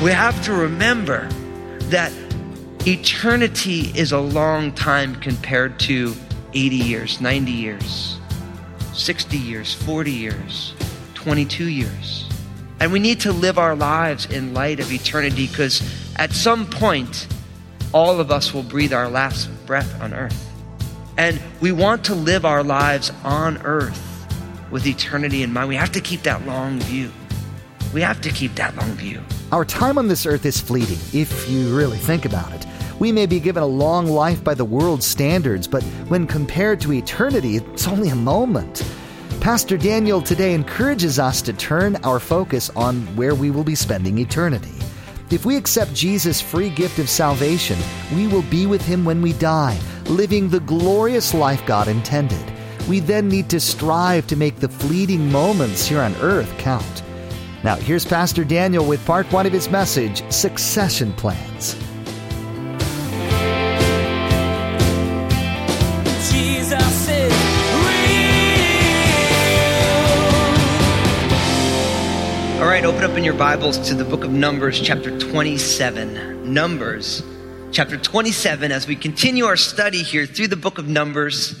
We have to remember that eternity is a long time compared to 80 years, 90 years, 60 years, 40 years, 22 years. And we need to live our lives in light of eternity because at some point, all of us will breathe our last breath on earth. And we want to live our lives on earth with eternity in mind. We have to keep that long view. We have to keep that long view. Our time on this earth is fleeting, if you really think about it. We may be given a long life by the world's standards, but when compared to eternity, it's only a moment. Pastor Daniel today encourages us to turn our focus on where we will be spending eternity. If we accept Jesus' free gift of salvation, we will be with him when we die, living the glorious life God intended. We then need to strive to make the fleeting moments here on earth count. Now, here's Pastor Daniel with part one of his message Succession Plans. Open up in your Bibles to the book of Numbers, chapter 27. Numbers, chapter 27, as we continue our study here through the book of Numbers.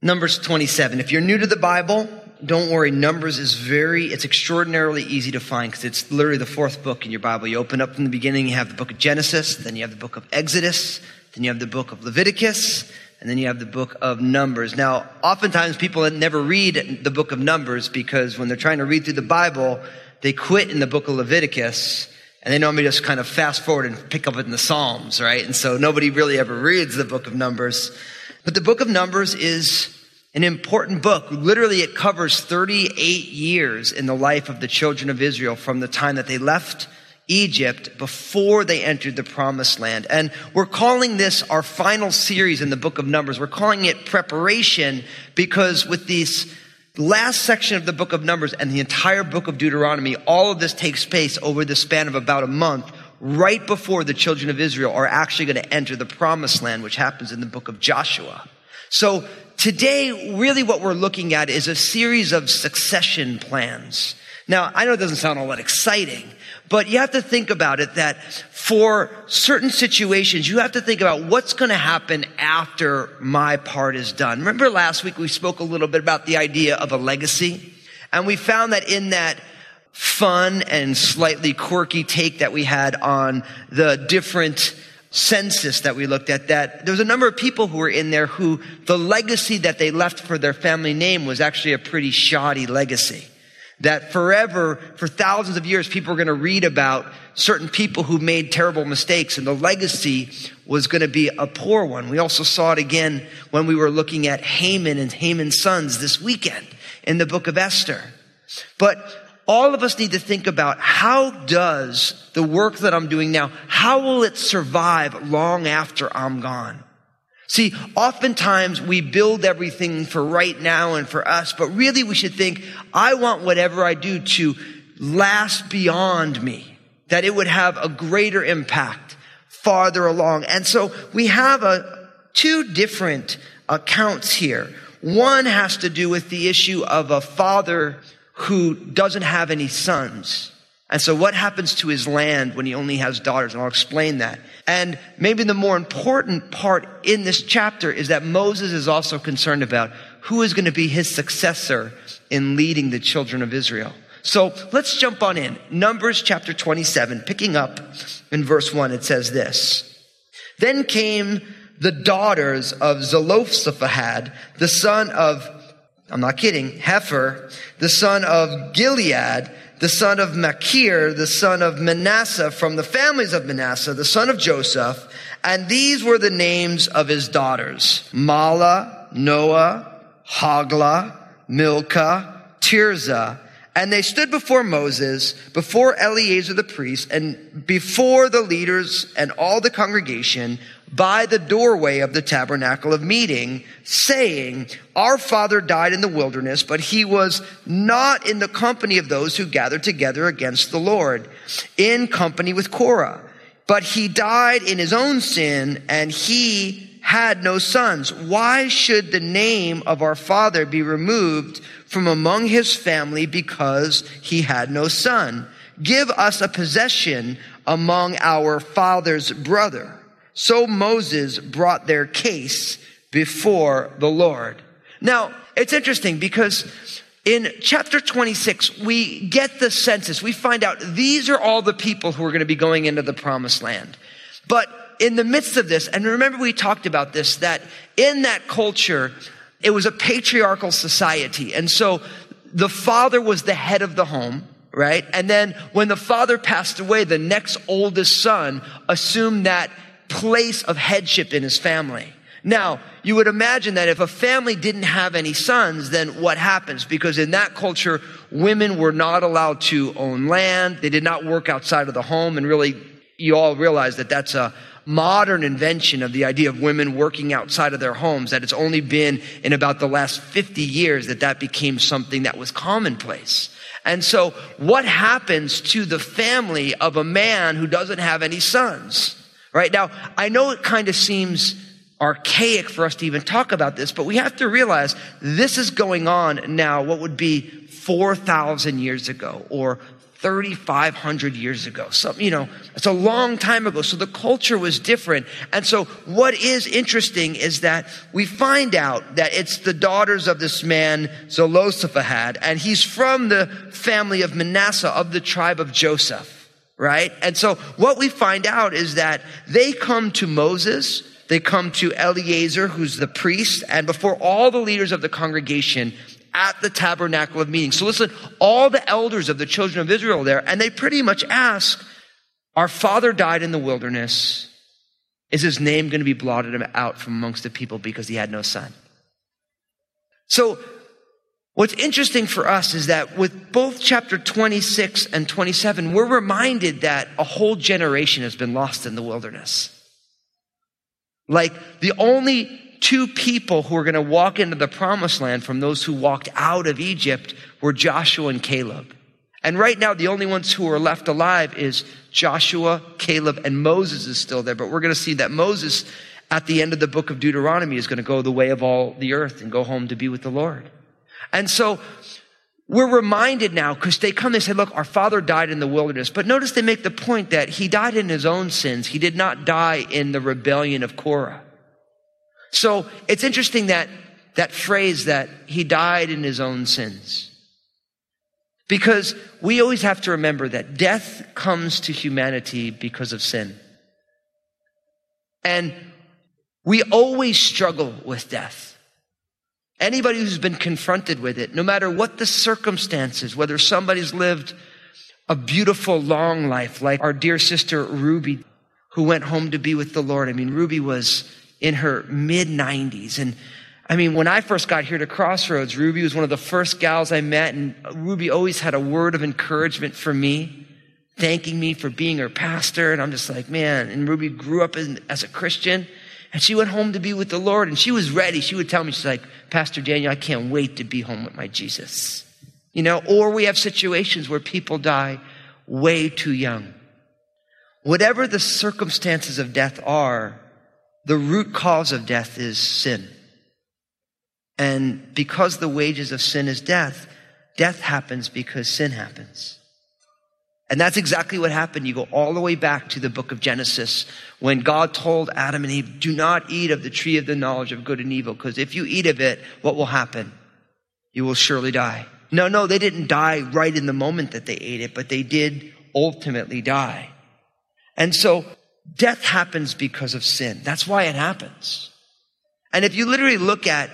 Numbers 27. If you're new to the Bible, don't worry. Numbers is very, it's extraordinarily easy to find because it's literally the fourth book in your Bible. You open up from the beginning, you have the book of Genesis, then you have the book of Exodus, then you have the book of Leviticus, and then you have the book of Numbers. Now, oftentimes people never read the book of Numbers because when they're trying to read through the Bible, they quit in the book of Leviticus and they normally just kind of fast forward and pick up in the Psalms, right? And so nobody really ever reads the book of Numbers. But the book of Numbers is an important book. Literally, it covers 38 years in the life of the children of Israel from the time that they left Egypt before they entered the promised land. And we're calling this our final series in the book of Numbers. We're calling it preparation because with this last section of the book of Numbers and the entire book of Deuteronomy, all of this takes place over the span of about a month right before the children of Israel are actually going to enter the promised land, which happens in the book of Joshua. So today, really what we're looking at is a series of succession plans. Now, I know it doesn't sound all that exciting, but you have to think about it that for certain situations, you have to think about what's going to happen after my part is done. Remember last week we spoke a little bit about the idea of a legacy? And we found that in that fun and slightly quirky take that we had on the different census that we looked at that there was a number of people who were in there who the legacy that they left for their family name was actually a pretty shoddy legacy. That forever, for thousands of years, people were going to read about certain people who made terrible mistakes and the legacy was going to be a poor one. We also saw it again when we were looking at Haman and Haman's sons this weekend in the book of Esther. But all of us need to think about how does the work that I'm doing now, how will it survive long after I'm gone? See, oftentimes we build everything for right now and for us, but really we should think, I want whatever I do to last beyond me, that it would have a greater impact farther along. And so we have a, two different accounts here. One has to do with the issue of a father who doesn't have any sons. And so what happens to his land when he only has daughters? And I'll explain that. And maybe the more important part in this chapter is that Moses is also concerned about who is going to be his successor in leading the children of Israel. So let's jump on in. Numbers chapter 27, picking up in verse 1, it says this. Then came the daughters of Zelophehad, the son of I'm not kidding, Hepher, the son of Gilead, the son of Machir, the son of Manasseh, from the families of Manasseh, the son of Joseph. And these were the names of his daughters. Mahlah, Noah, Hagla, Milcah, Tirzah. And they stood before Moses, before Eleazar the priest, and before the leaders and all the congregation by the doorway of the tabernacle of meeting, saying, Our father died in the wilderness, but he was not in the company of those who gathered together against the Lord, in company with Korah. But he died in his own sin, and he had no sons. Why should the name of our father be removed from among his family because he had no son? Give us a possession among our father's brother. So Moses brought their case before the Lord. Now, it's interesting because in chapter 26, we get the census. We find out these are all the people who are going to be going into the promised land. But in the midst of this, and remember we talked about this, that in that culture, it was a patriarchal society. And so the father was the head of the home, right? And then when the father passed away, the next oldest son assumed that place of headship in his family. Now, you would imagine that if a family didn't have any sons, then what happens? Because in that culture, women were not allowed to own land. They did not work outside of the home. And really, you all realize that that's a modern invention of the idea of women working outside of their homes, that it's only been in about the last 50 years that that became something that was commonplace. And so what happens to the family of a man who doesn't have any sons? Right now, I know it kind of seems archaic for us to even talk about this, but we have to realize this is going on now, what would be 4,000 years ago or 3,500 years ago. So, you know, it's a long time ago. So the culture was different. And so what is interesting is that we find out that it's the daughters of this man, Zelophehad, and he's from the family of Manasseh of the tribe of Joseph right? And so what we find out is that they come to Moses, they come to Eleazar, who's the priest, and before all the leaders of the congregation at the tabernacle of meeting. So listen, all the elders of the children of Israel there, and they pretty much ask, our father died in the wilderness. Is his name going to be blotted out from amongst the people because he had no son? So What's interesting for us is that with both chapter 26 and 27, we're reminded that a whole generation has been lost in the wilderness. Like the only two people who are going to walk into the promised land from those who walked out of Egypt were Joshua and Caleb. And right now, the only ones who are left alive is Joshua, Caleb, and Moses is still there. But we're going to see that Moses, at the end of the book of Deuteronomy, is going to go the way of all the earth and go home to be with the Lord. And so we're reminded now because they come, they say, look, our father died in the wilderness. But notice they make the point that he died in his own sins. He did not die in the rebellion of Korah. So it's interesting that that phrase that he died in his own sins. Because we always have to remember that death comes to humanity because of sin. And we always struggle with death. Anybody who's been confronted with it, no matter what the circumstances, whether somebody's lived a beautiful long life, like our dear sister Ruby, who went home to be with the Lord. I mean, Ruby was in her mid 90s. And I mean, when I first got here to Crossroads, Ruby was one of the first gals I met, and Ruby always had a word of encouragement for me, thanking me for being her pastor. And I'm just like, man, and Ruby grew up as, as a Christian. And she went home to be with the Lord and she was ready. She would tell me, she's like, Pastor Daniel, I can't wait to be home with my Jesus. You know, or we have situations where people die way too young. Whatever the circumstances of death are, the root cause of death is sin. And because the wages of sin is death, death happens because sin happens. And that's exactly what happened. You go all the way back to the book of Genesis when God told Adam and Eve, do not eat of the tree of the knowledge of good and evil, because if you eat of it, what will happen? You will surely die. No, no, they didn't die right in the moment that they ate it, but they did ultimately die. And so death happens because of sin. That's why it happens. And if you literally look at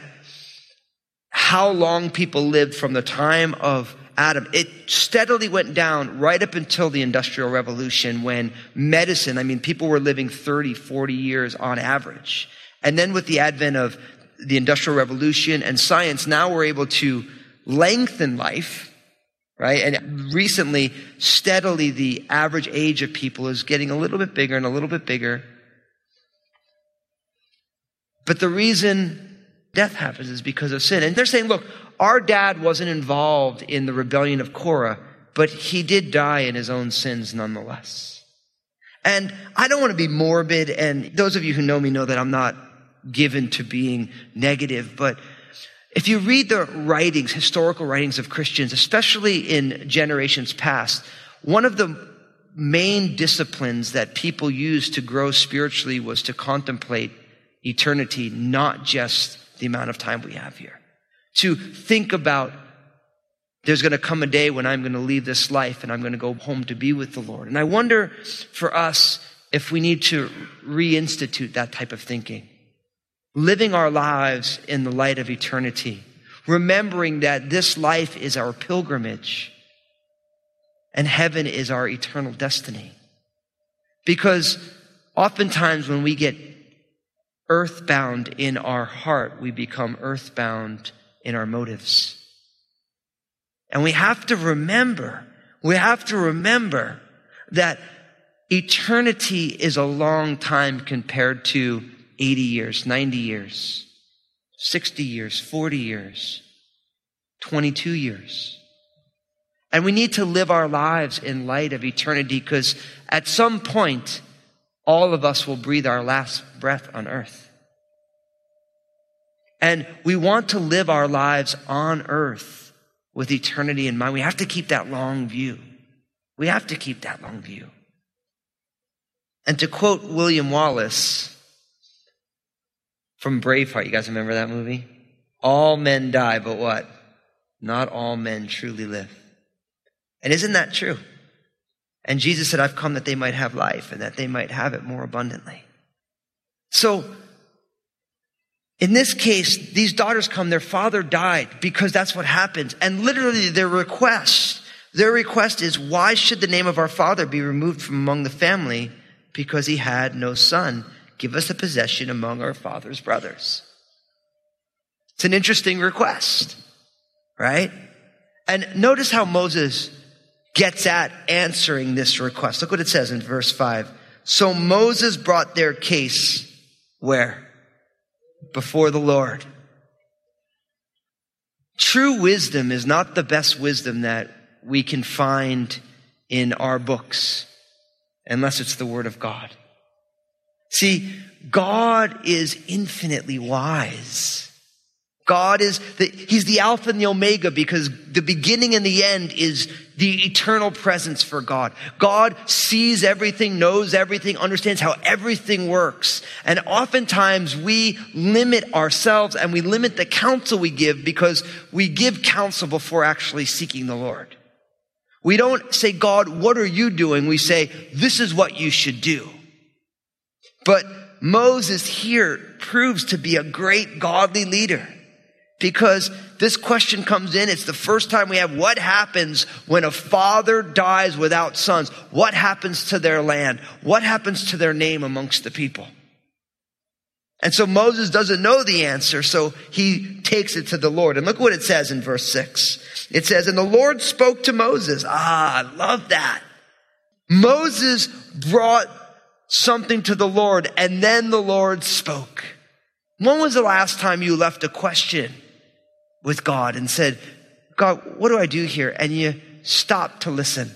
how long people lived from the time of Adam. It steadily went down right up until the Industrial Revolution when medicine, I mean, people were living 30, 40 years on average. And then with the advent of the Industrial Revolution and science, now we're able to lengthen life, right? And recently, steadily, the average age of people is getting a little bit bigger and a little bit bigger. But the reason death happens is because of sin. And they're saying, look, our dad wasn't involved in the rebellion of Korah, but he did die in his own sins nonetheless. And I don't want to be morbid, and those of you who know me know that I'm not given to being negative, but if you read the writings, historical writings of Christians, especially in generations past, one of the main disciplines that people used to grow spiritually was to contemplate eternity, not just the amount of time we have here. To think about there's going to come a day when I'm going to leave this life and I'm going to go home to be with the Lord. And I wonder for us if we need to reinstitute that type of thinking. Living our lives in the light of eternity, remembering that this life is our pilgrimage and heaven is our eternal destiny. Because oftentimes when we get earthbound in our heart, we become earthbound in our motives. And we have to remember, we have to remember that eternity is a long time compared to 80 years, 90 years, 60 years, 40 years, 22 years. And we need to live our lives in light of eternity because at some point, all of us will breathe our last breath on earth. And we want to live our lives on earth with eternity in mind. We have to keep that long view. We have to keep that long view. And to quote William Wallace from Braveheart, you guys remember that movie? All men die, but what? Not all men truly live. And isn't that true? And Jesus said, I've come that they might have life and that they might have it more abundantly. So, in this case, these daughters come, their father died because that's what happens. And literally their request, their request is, why should the name of our father be removed from among the family because he had no son? Give us a possession among our father's brothers. It's an interesting request, right? And notice how Moses gets at answering this request. Look what it says in verse 5. So Moses brought their case where? Before the Lord. True wisdom is not the best wisdom that we can find in our books, unless it's the Word of God. See, God is infinitely wise. God is the, He's the Alpha and the Omega because the beginning and the end is the eternal presence for God. God sees everything, knows everything, understands how everything works. And oftentimes we limit ourselves and we limit the counsel we give because we give counsel before actually seeking the Lord. We don't say, God, what are you doing? We say, this is what you should do. But Moses here proves to be a great godly leader because this question comes in. It's the first time we have what happens when a father dies without sons? What happens to their land? What happens to their name amongst the people? And so Moses doesn't know the answer, so he takes it to the Lord. And look what it says in verse 6. It says, And the Lord spoke to Moses. Ah, I love that. Moses brought something to the Lord, and then the Lord spoke. When was the last time you left a question with God and said, God, what do I do here? And you stop to listen.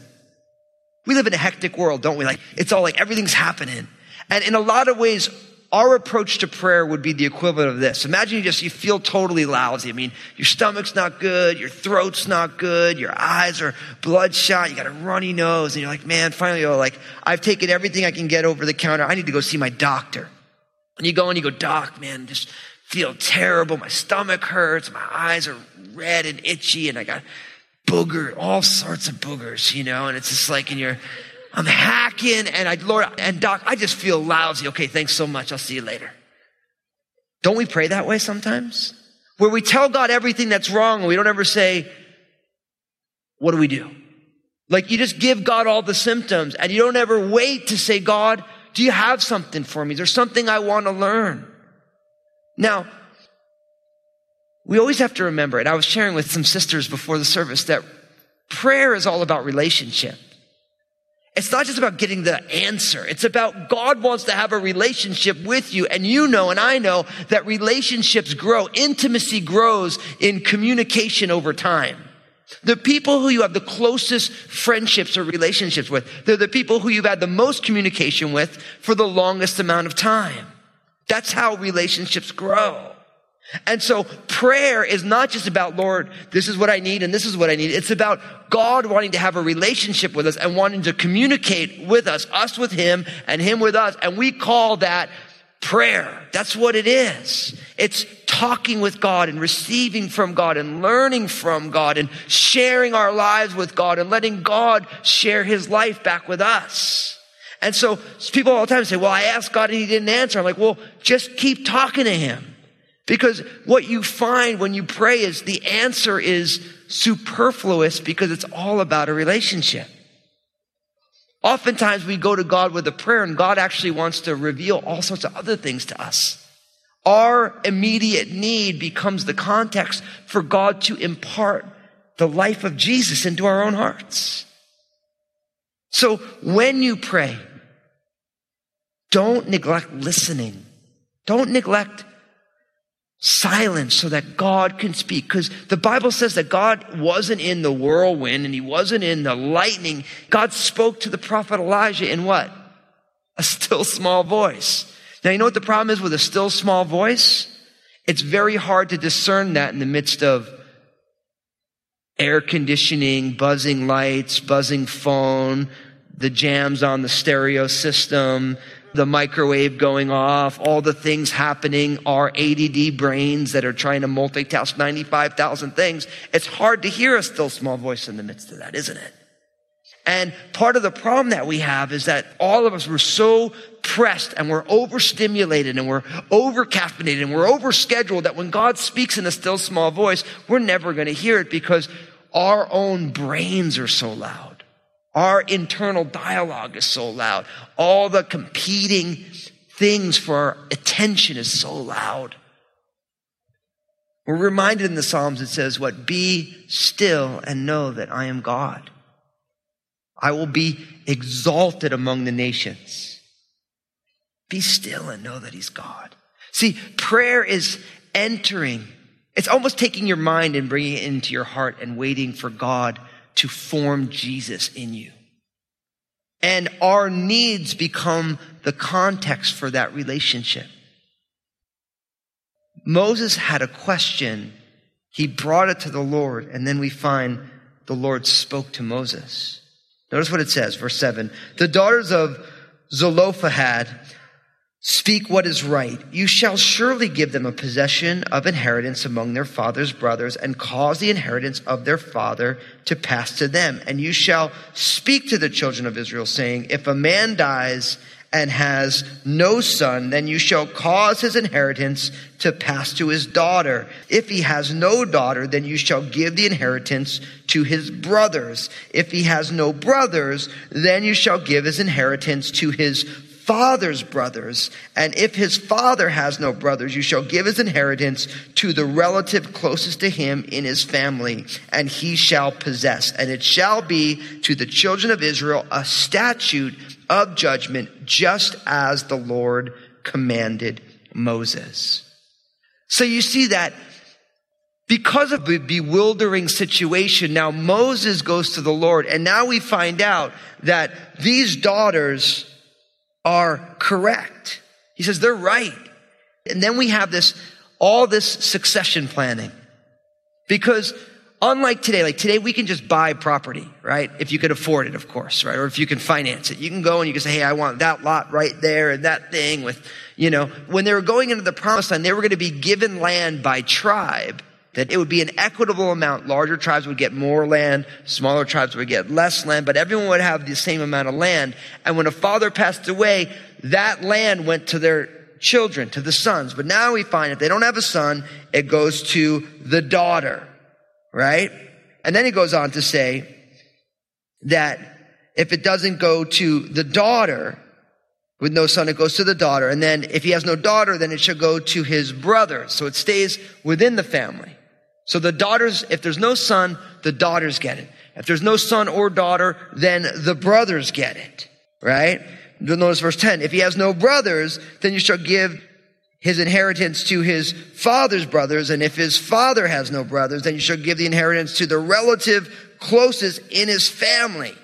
We live in a hectic world, don't we? Like, it's all like everything's happening. And in a lot of ways, our approach to prayer would be the equivalent of this. Imagine you just, you feel totally lousy. I mean, your stomach's not good, your throat's not good, your eyes are bloodshot, you got a runny nose, and you're like, man, finally, you're like, I've taken everything I can get over the counter. I need to go see my doctor. And you go and you go, doc, man, just feel terrible. My stomach hurts. My eyes are red and itchy and I got booger, all sorts of boogers, you know, and it's just like, and you're, I'm hacking and I, Lord, and doc, I just feel lousy. Okay. Thanks so much. I'll see you later. Don't we pray that way sometimes? Where we tell God everything that's wrong and we don't ever say, what do we do? Like you just give God all the symptoms and you don't ever wait to say, God, do you have something for me? There's something I want to learn. Now, we always have to remember, and I was sharing with some sisters before the service, that prayer is all about relationship. It's not just about getting the answer. It's about God wants to have a relationship with you. And you know, and I know that relationships grow. Intimacy grows in communication over time. The people who you have the closest friendships or relationships with, they're the people who you've had the most communication with for the longest amount of time. That's how relationships grow. And so prayer is not just about, Lord, this is what I need and this is what I need. It's about God wanting to have a relationship with us and wanting to communicate with us, us with Him and Him with us. And we call that prayer. That's what it is. It's talking with God and receiving from God and learning from God and sharing our lives with God and letting God share His life back with us. And so people all the time say, well, I asked God and He didn't answer. I'm like, well, just keep talking to Him. Because what you find when you pray is the answer is superfluous because it's all about a relationship. Oftentimes we go to God with a prayer and God actually wants to reveal all sorts of other things to us. Our immediate need becomes the context for God to impart the life of Jesus into our own hearts. So when you pray, don't neglect listening. Don't neglect silence so that God can speak. Because the Bible says that God wasn't in the whirlwind and he wasn't in the lightning. God spoke to the prophet Elijah in what? A still small voice. Now, you know what the problem is with a still small voice? It's very hard to discern that in the midst of air conditioning, buzzing lights, buzzing phone, the jams on the stereo system, the microwave going off, all the things happening, our ADD brains that are trying to multitask 95,000 things. It's hard to hear a still small voice in the midst of that, isn't it? And part of the problem that we have is that all of us were so pressed and we're overstimulated and we're overcaffeinated and we're overscheduled that when God speaks in a still small voice, we're never going to hear it because our own brains are so loud. Our internal dialogue is so loud. All the competing things for our attention is so loud. We're reminded in the Psalms, it says, what? Be still and know that I am God. I will be exalted among the nations. Be still and know that he's God. See, prayer is entering. It's almost taking your mind and bringing it into your heart and waiting for God to form Jesus in you. And our needs become the context for that relationship. Moses had a question. He brought it to the Lord, and then we find the Lord spoke to Moses. Notice what it says, verse 7. The daughters of Zelophehad Speak what is right. You shall surely give them a possession of inheritance among their father's brothers and cause the inheritance of their father to pass to them. And you shall speak to the children of Israel saying, if a man dies and has no son, then you shall cause his inheritance to pass to his daughter. If he has no daughter, then you shall give the inheritance to his brothers. If he has no brothers, then you shall give his inheritance to his father's brothers. And if his father has no brothers, you shall give his inheritance to the relative closest to him in his family, and he shall possess. And it shall be to the children of Israel a statute of judgment, just as the Lord commanded Moses. So you see that because of the bewildering situation, now Moses goes to the Lord, and now we find out that these daughters are correct. He says they're right. And then we have this, all this succession planning. Because unlike today, like today we can just buy property, right? If you could afford it, of course, right? Or if you can finance it. You can go and you can say, hey, I want that lot right there and that thing with, you know, when they were going into the promised land, they were going to be given land by tribe that it would be an equitable amount. Larger tribes would get more land, smaller tribes would get less land, but everyone would have the same amount of land. And when a father passed away, that land went to their children, to the sons. But now we find if they don't have a son, it goes to the daughter, right? And then he goes on to say that if it doesn't go to the daughter, with no son, it goes to the daughter. And then if he has no daughter, then it should go to his brother. So it stays within the family. So the daughters, if there's no son, the daughters get it. If there's no son or daughter, then the brothers get it, right? Notice verse 10. If he has no brothers, then you shall give his inheritance to his father's brothers. And if his father has no brothers, then you shall give the inheritance to the relative closest in his family.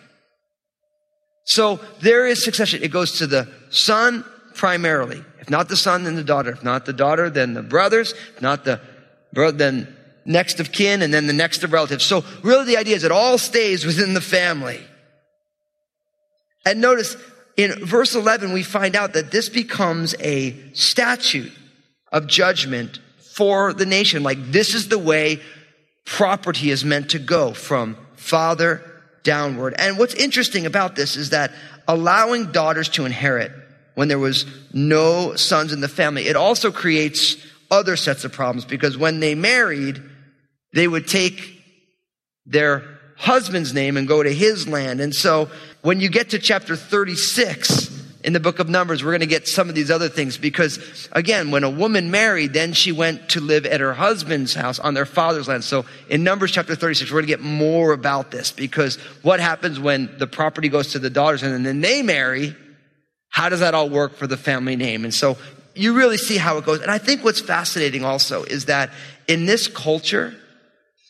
So there is succession. It goes to the son primarily. If not the son, then the daughter. If not the daughter, then the brothers. If not the brother, then next of kin, and then the next of relatives. So really the idea is it all stays within the family. And notice in verse 11, we find out that this becomes a statute of judgment for the nation. Like this is the way property is meant to go from father downward. And what's interesting about this is that allowing daughters to inherit when there was no sons in the family, it also creates other sets of problems because when they married, they would take their husband's name and go to his land. And so when you get to chapter 36 in the book of Numbers, we're going to get some of these other things because again, when a woman married, then she went to live at her husband's house on their father's land. So in Numbers chapter 36, we're going to get more about this because what happens when the property goes to the daughters and then they marry? How does that all work for the family name? And so you really see how it goes. And I think what's fascinating also is that in this culture,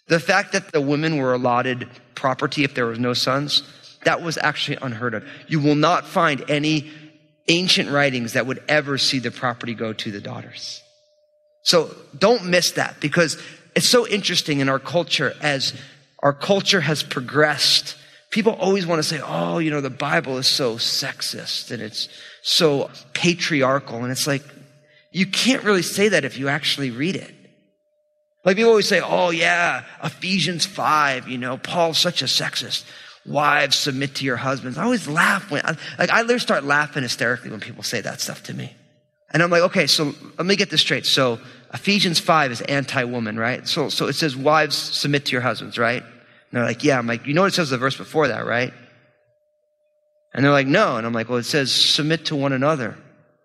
the fact that the women were allotted property if there was no sons, that was actually unheard of. You will not find any ancient writings that would ever see the property go to the daughters. So don't miss that because it's so interesting in our culture as our culture has progressed. People always want to say, oh, you know, the Bible is so sexist and it's so patriarchal. And it's like, you can't really say that if you actually read it. Like people always say, oh yeah, Ephesians 5, you know, Paul's such a sexist. Wives, submit to your husbands. I always laugh when, like I literally start laughing hysterically when people say that stuff to me. And I'm like, okay, so let me get this straight. So Ephesians 5 is anti-woman, right? So, so it says wives, submit to your husbands, right? And they're like, yeah. I'm like, you know what it says the verse before that, right? And they're like, no. And I'm like, well, it says submit to one another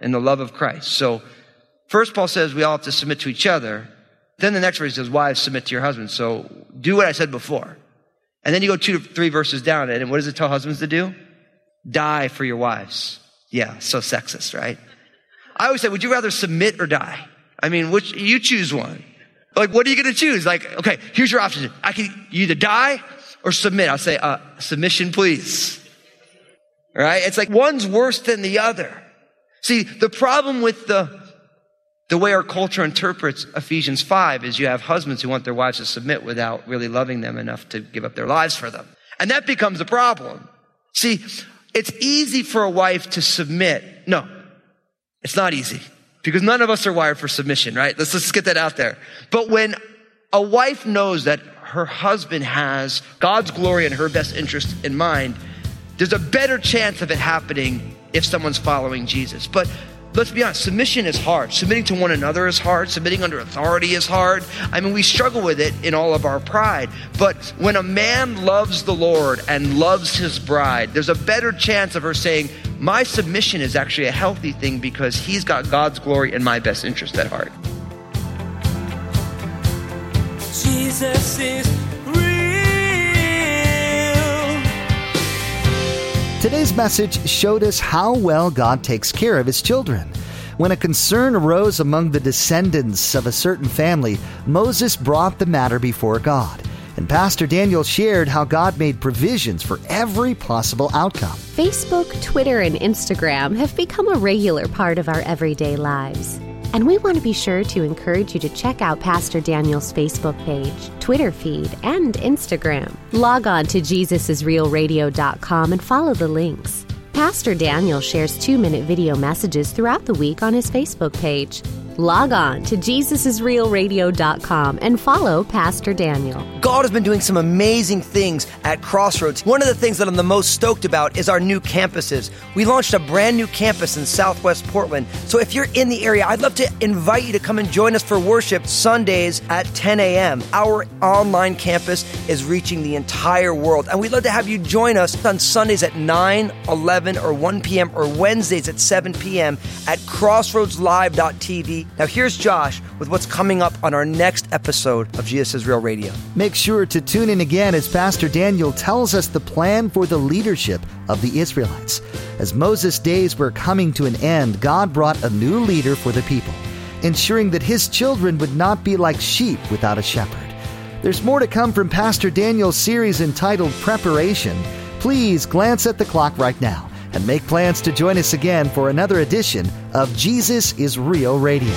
in the love of Christ. So first Paul says we all have to submit to each other. Then the next verse says, wives, submit to your husbands. So do what I said before. And then you go two to three verses down, and what does it tell husbands to do? Die for your wives. Yeah, so sexist, right? I always say, would you rather submit or die? I mean, which, you choose one. Like, what are you going to choose? Like, okay, here's your option. I can either die or submit. I'll say, uh, submission, please. Right? It's like one's worse than the other. See, the problem with the the way our culture interprets Ephesians 5 is you have husbands who want their wives to submit without really loving them enough to give up their lives for them. And that becomes a problem. See, it's easy for a wife to submit. No, it's not easy because none of us are wired for submission, right? Let's just get that out there. But when a wife knows that her husband has God's glory and her best interest in mind, there's a better chance of it happening if someone's following Jesus. But let's be honest, submission is hard. Submitting to one another is hard. Submitting under authority is hard. I mean, we struggle with it in all of our pride. But when a man loves the Lord and loves his bride, there's a better chance of her saying, My submission is actually a healthy thing because he's got God's glory and my best interest at heart. Jesus is Today's message showed us how well God takes care of his children. When a concern arose among the descendants of a certain family, Moses brought the matter before God. And Pastor Daniel shared how God made provisions for every possible outcome. Facebook, Twitter, and Instagram have become a regular part of our everyday lives. And we want to be sure to encourage you to check out Pastor Daniel's Facebook page, Twitter feed, and Instagram. Log on to JesusIsRealRadio.com and follow the links. Pastor Daniel shares two minute video messages throughout the week on his Facebook page. Log on to JesusIsRealRadio.com and follow Pastor Daniel. God has been doing some amazing things at Crossroads. One of the things that I'm the most stoked about is our new campuses. We launched a brand new campus in Southwest Portland. So if you're in the area, I'd love to invite you to come and join us for worship Sundays at 10 a.m. Our online campus is reaching the entire world. And we'd love to have you join us on Sundays at 9, 11, or 1 p.m. or Wednesdays at 7 p.m. at crossroadslive.tv Now, here's Josh with what's coming up on our next episode of Jesus is Real Radio. Make sure to tune in again as Pastor Daniel tells us the plan for the leadership of the Israelites. As Moses' days were coming to an end, God brought a new leader for the people, ensuring that his children would not be like sheep without a shepherd. There's more to come from Pastor Daniel's series entitled Preparation. Please glance at the clock right now and make plans to join us again for another edition of Jesus is Real Radio.